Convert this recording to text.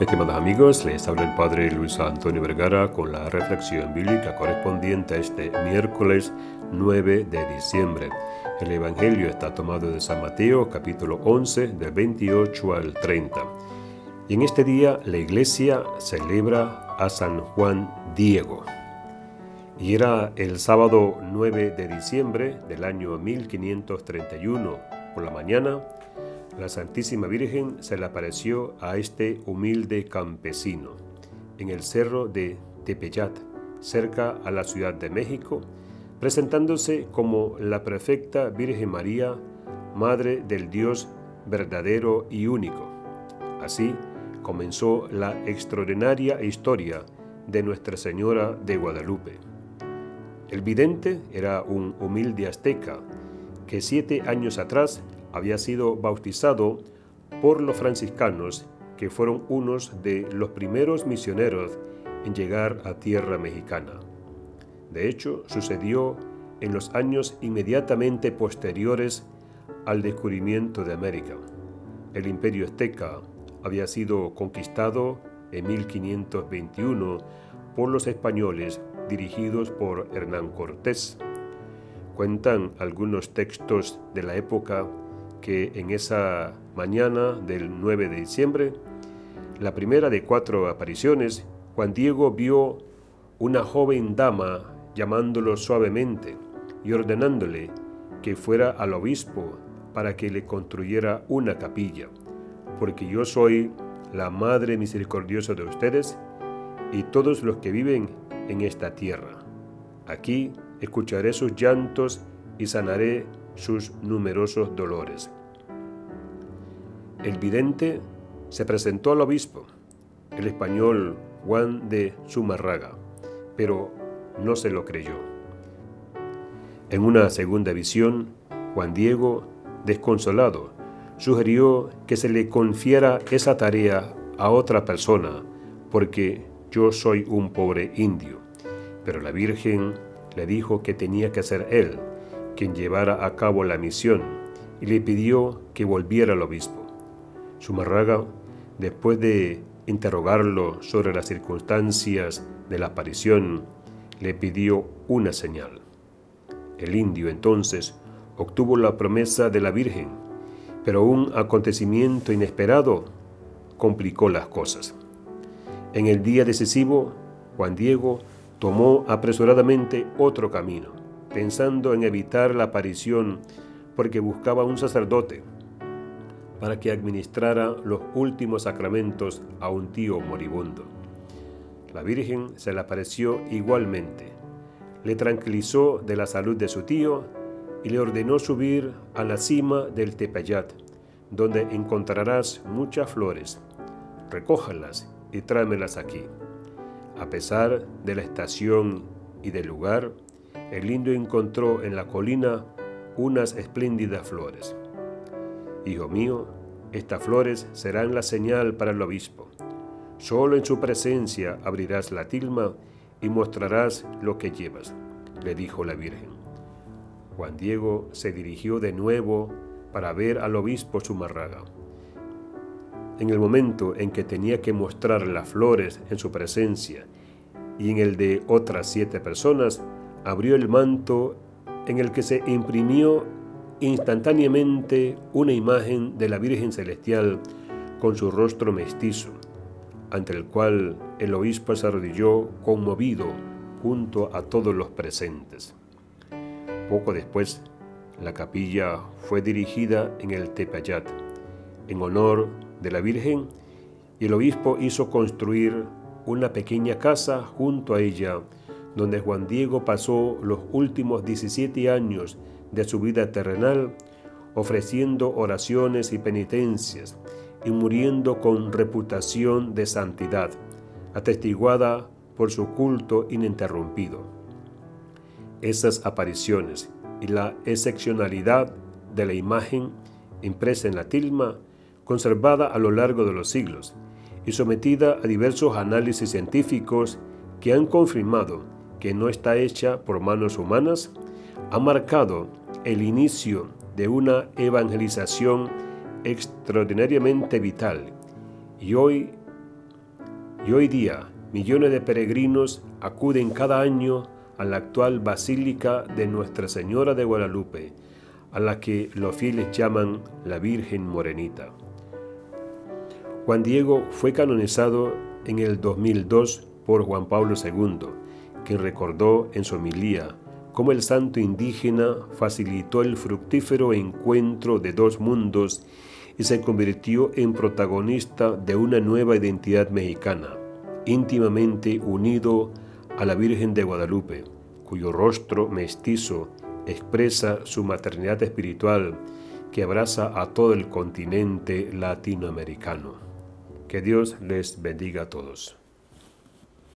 Estimados amigos, les habla el Padre Luis Antonio Vergara con la reflexión bíblica correspondiente a este miércoles 9 de diciembre. El Evangelio está tomado de San Mateo, capítulo 11, del 28 al 30. Y en este día la iglesia celebra a San Juan Diego. Y era el sábado 9 de diciembre del año 1531 por la mañana la Santísima Virgen se le apareció a este humilde campesino en el cerro de Tepeyat, cerca a la Ciudad de México, presentándose como la perfecta Virgen María, Madre del Dios verdadero y único. Así comenzó la extraordinaria historia de Nuestra Señora de Guadalupe. El vidente era un humilde azteca que siete años atrás había sido bautizado por los franciscanos, que fueron unos de los primeros misioneros en llegar a tierra mexicana. De hecho, sucedió en los años inmediatamente posteriores al descubrimiento de América. El imperio azteca había sido conquistado en 1521 por los españoles dirigidos por Hernán Cortés. Cuentan algunos textos de la época que en esa mañana del 9 de diciembre, la primera de cuatro apariciones, Juan Diego vio una joven dama llamándolo suavemente y ordenándole que fuera al obispo para que le construyera una capilla, porque yo soy la Madre misericordiosa de ustedes y todos los que viven en esta tierra. Aquí escucharé sus llantos y sanaré sus numerosos dolores. El vidente se presentó al obispo, el español Juan de Zumarraga, pero no se lo creyó. En una segunda visión, Juan Diego, desconsolado, sugirió que se le confiera esa tarea a otra persona, porque yo soy un pobre indio. Pero la Virgen le dijo que tenía que ser él quien llevara a cabo la misión y le pidió que volviera al obispo. Sumarraga, después de interrogarlo sobre las circunstancias de la aparición, le pidió una señal. El indio entonces obtuvo la promesa de la Virgen, pero un acontecimiento inesperado complicó las cosas. En el día decisivo, Juan Diego tomó apresuradamente otro camino pensando en evitar la aparición porque buscaba un sacerdote para que administrara los últimos sacramentos a un tío moribundo. La Virgen se le apareció igualmente, le tranquilizó de la salud de su tío y le ordenó subir a la cima del Tepeyat, donde encontrarás muchas flores. Recójalas y tráemelas aquí. A pesar de la estación y del lugar, el indio encontró en la colina unas espléndidas flores. Hijo mío, estas flores serán la señal para el obispo. Solo en su presencia abrirás la tilma y mostrarás lo que llevas, le dijo la Virgen. Juan Diego se dirigió de nuevo para ver al obispo Sumarraga. En el momento en que tenía que mostrar las flores en su presencia y en el de otras siete personas, abrió el manto en el que se imprimió instantáneamente una imagen de la Virgen Celestial con su rostro mestizo, ante el cual el obispo se arrodilló conmovido junto a todos los presentes. Poco después, la capilla fue dirigida en el Tepayat, en honor de la Virgen, y el obispo hizo construir una pequeña casa junto a ella donde Juan Diego pasó los últimos 17 años de su vida terrenal, ofreciendo oraciones y penitencias y muriendo con reputación de santidad, atestiguada por su culto ininterrumpido. Esas apariciones y la excepcionalidad de la imagen impresa en la tilma, conservada a lo largo de los siglos y sometida a diversos análisis científicos que han confirmado que no está hecha por manos humanas, ha marcado el inicio de una evangelización extraordinariamente vital y hoy Y hoy día, millones de peregrinos acuden cada año a la actual Basílica de Nuestra Señora de Guadalupe, a la que los fieles llaman la Virgen Morenita. Juan Diego fue canonizado en el 2002 por Juan Pablo II, quien recordó en su homilía cómo el santo indígena facilitó el fructífero encuentro de dos mundos y se convirtió en protagonista de una nueva identidad mexicana, íntimamente unido a la Virgen de Guadalupe, cuyo rostro mestizo expresa su maternidad espiritual que abraza a todo el continente latinoamericano. Que Dios les bendiga a todos.